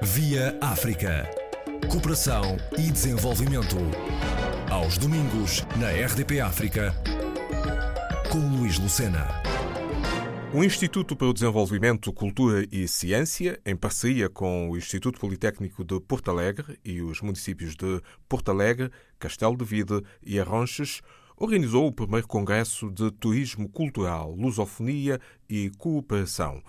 Via África. Cooperação e desenvolvimento. Aos domingos, na RDP África, com Luís Lucena. O Instituto para o Desenvolvimento, Cultura e Ciência, em parceria com o Instituto Politécnico de Porto Alegre e os municípios de Porto Alegre, Castelo de Vide e Arronches, organizou o primeiro Congresso de Turismo Cultural, Lusofonia e Cooperação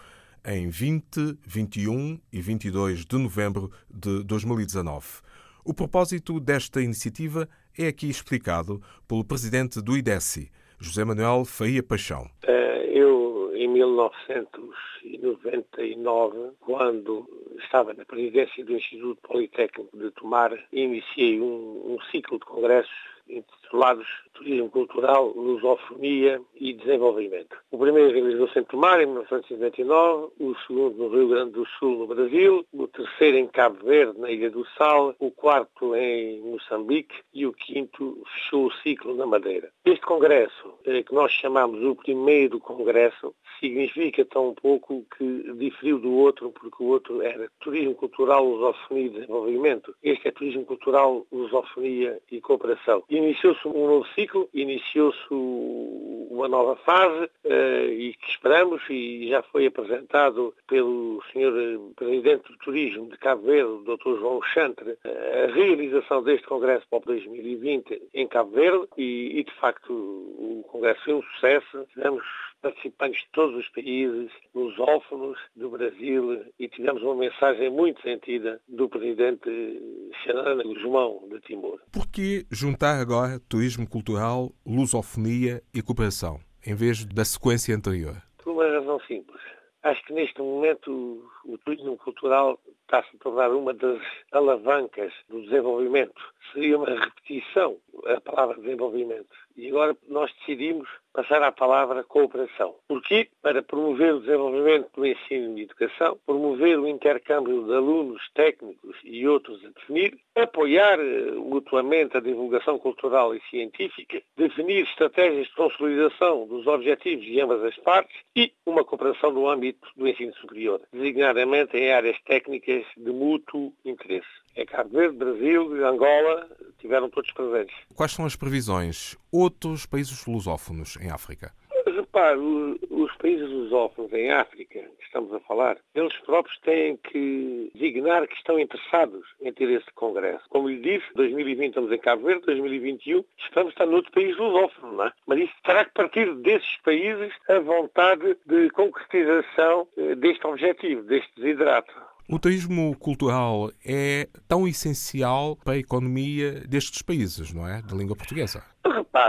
em 20, 21 e 22 de novembro de 2019. O propósito desta iniciativa é aqui explicado pelo presidente do IDESI, José Manuel Faria Paixão. Eh, eu, em 1999, quando estava na presidência do Instituto Politécnico de Tomar, iniciei um, um ciclo de congressos intitulados Turismo Cultural, Lusofonia e Desenvolvimento. O primeiro realizou-se em Tomar, em 1999, o segundo no Rio Grande do Sul, no Brasil, o terceiro em Cabo Verde, na Ilha do Sal, o quarto em Moçambique e o quinto fechou o ciclo na Madeira. Este congresso, eh, que nós chamamos o primeiro congresso, significa tão pouco que diferiu do outro, porque o outro era Turismo Cultural, Lusofonia e Desenvolvimento. Este é Turismo Cultural, Lusofonia e Cooperação. Iniciou-se um novo ciclo, iniciou-se uma nova fase uh, e que esperamos, e já foi apresentado pelo Sr. Presidente do Turismo de Cabo Verde, Dr. João Chantre, a realização deste Congresso para o 2020 em Cabo Verde e, e de facto o Congresso foi um sucesso. Tivemos participantes de todos os países, lusófonos do Brasil, e tivemos uma mensagem muito sentida do presidente Xanana Guzmão de Timor. Por que juntar agora turismo cultural, lusofonia e cooperação, em vez da sequência anterior? Por uma razão simples. Acho que neste momento o turismo cultural está-se a tornar uma das alavancas do desenvolvimento. Seria uma repetição a palavra desenvolvimento. E agora nós decidimos passar à palavra cooperação. Porquê? Para promover o desenvolvimento do ensino e educação, promover o intercâmbio de alunos técnicos e outros a definir, apoiar eh, mutuamente a divulgação cultural e científica, definir estratégias de consolidação dos objetivos de ambas as partes e uma cooperação no âmbito do ensino superior, designadamente em áreas técnicas de mútuo interesse. É Cabo Verde, Brasil, Angola, tiveram todos presentes. Quais são as previsões? Outros países lusófonos em África? Repare, os países lusófonos em África, que estamos a falar, eles próprios têm que designar que estão interessados em ter esse congresso. Como lhe disse, 2020 estamos em Cabo Verde, 2021 esperamos estar noutro país lusófono, não é? Mas isso terá que partir desses países a vontade de concretização eh, deste objetivo, deste desidrato. O turismo cultural é tão essencial para a economia destes países, não é? De língua portuguesa.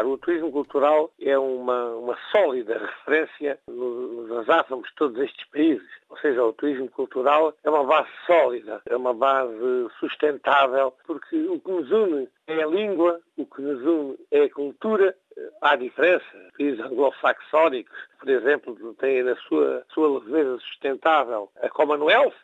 O turismo cultural é uma, uma sólida referência nos átomos de todos estes países. Ou seja, o turismo cultural é uma base sólida, é uma base sustentável, porque o que nos une é a língua, o que nos une é a cultura há diferença. Países anglo-saxónicos, por exemplo, têm na sua, sua leveza sustentável a Commonwealth,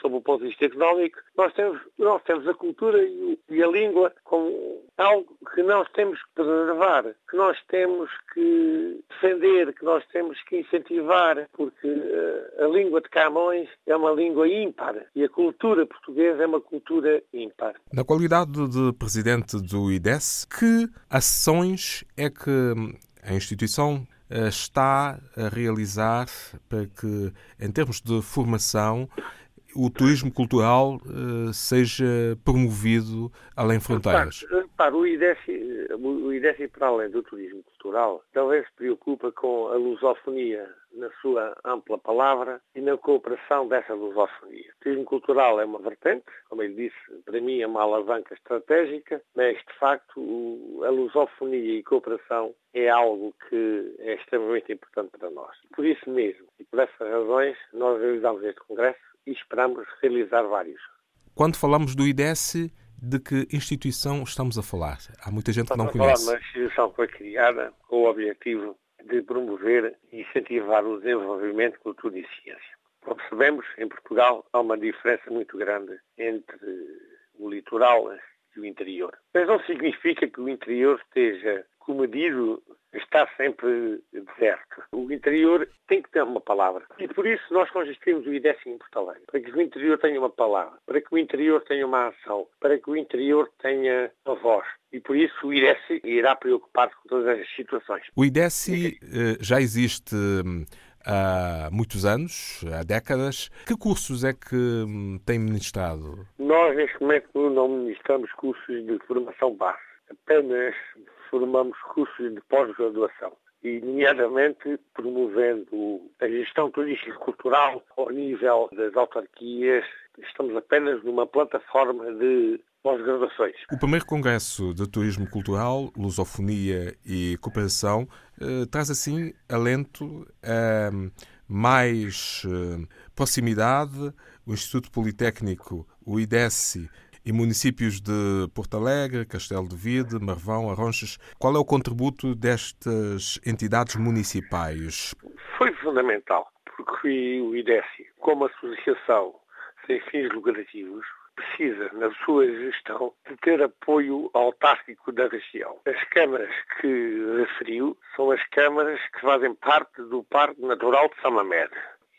sob o ponto de vista económico. Nós temos, nós temos a cultura e, e a língua como algo que nós temos que preservar, que nós temos que defender, que nós temos que incentivar, porque uh, a língua de Camões é uma língua ímpar e a cultura portuguesa é uma cultura ímpar. Na qualidade de presidente do IDES, que ações é que a instituição eh, está a realizar para que, em termos de formação, o turismo cultural uh, seja promovido além fronteiras? Repare, o IDESI, o IDESI, para além do turismo cultural, talvez se preocupa com a lusofonia na sua ampla palavra e na cooperação dessa lusofonia. O turismo cultural é uma vertente, como ele disse, para mim é uma alavanca estratégica, mas de facto a lusofonia e cooperação é algo que é extremamente importante para nós. Por isso mesmo, e por essas razões, nós realizamos este congresso e esperamos realizar vários. Quando falamos do IDES, de que instituição estamos a falar? Há muita gente que não conhece. Estamos a falar de uma instituição que foi criada com o objetivo de promover e incentivar o desenvolvimento, cultura e ciência. Sabemos, em Portugal há uma diferença muito grande entre o litoral e o interior. Mas não significa que o interior esteja comedido está sempre deserto. O interior tem que ter uma palavra. E por isso nós consistimos o IDEC em Porto Alegre. Para que o interior tenha uma palavra, para que o interior tenha uma ação, para que o interior tenha uma voz. E por isso o IDEC irá preocupar-se com todas as situações. O IDEC eh, já existe hum, há muitos anos, há décadas. Que cursos é que hum, tem ministrado? Nós, neste momento, não ministramos cursos de formação base. Apenas formamos cursos de pós-graduação e, nomeadamente, promovendo a gestão turística cultural ao nível das autarquias. Estamos apenas numa plataforma de pós-graduações. O primeiro Congresso de Turismo Cultural, Lusofonia e Cooperação eh, traz, assim, alento a mais eh, proximidade. O Instituto Politécnico, o IDESI, e municípios de Porto Alegre, Castelo de Vide, Marvão, Arronches. Qual é o contributo destas entidades municipais? Foi fundamental, porque o IDESI, como associação sem fins lucrativos, precisa, na sua gestão, de ter apoio autárquico da região. As câmaras que referiu são as câmaras que fazem parte do Parque Natural de Samamed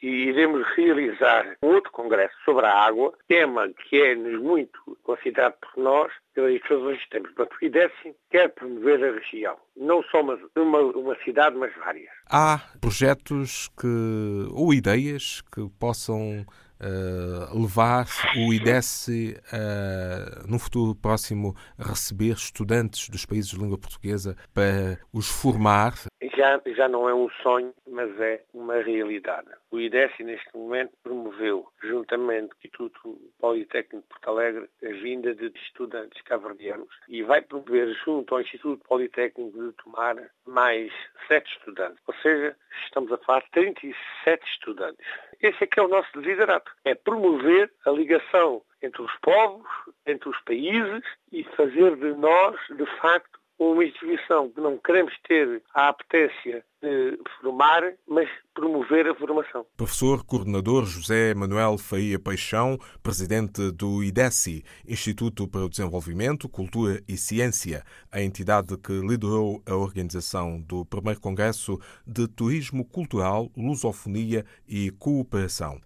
e iremos realizar outro congresso sobre a água, tema que é muito considerado por nós, pelas pessoas que temos. Portanto, o IDESI quer promover a região, não só uma, uma, uma cidade, mas várias. Há projetos que, ou ideias que possam Uh, levar o IDESE uh, no futuro próximo a receber estudantes dos países de língua portuguesa para os formar já, já não é um sonho, mas é uma realidade. O IDESI, neste momento, promoveu, juntamente com o Instituto Politécnico de Porto Alegre, a vinda de estudantes caverdianos e vai promover, junto ao Instituto Politécnico de Tomar, mais sete estudantes. Ou seja, estamos a falar de 37 estudantes. Esse é que é o nosso desiderato. É promover a ligação entre os povos, entre os países e fazer de nós, de facto, uma instituição que não queremos ter a apetência de formar, mas promover a formação. Professor Coordenador José Manuel Faia Paixão, presidente do IDECI, Instituto para o Desenvolvimento, Cultura e Ciência, a entidade que liderou a organização do primeiro Congresso de Turismo Cultural, Lusofonia e Cooperação.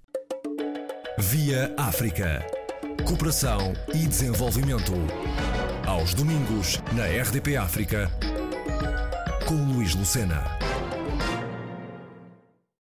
Via África. Cooperação e desenvolvimento aos domingos na RDP África com Luís Lucena.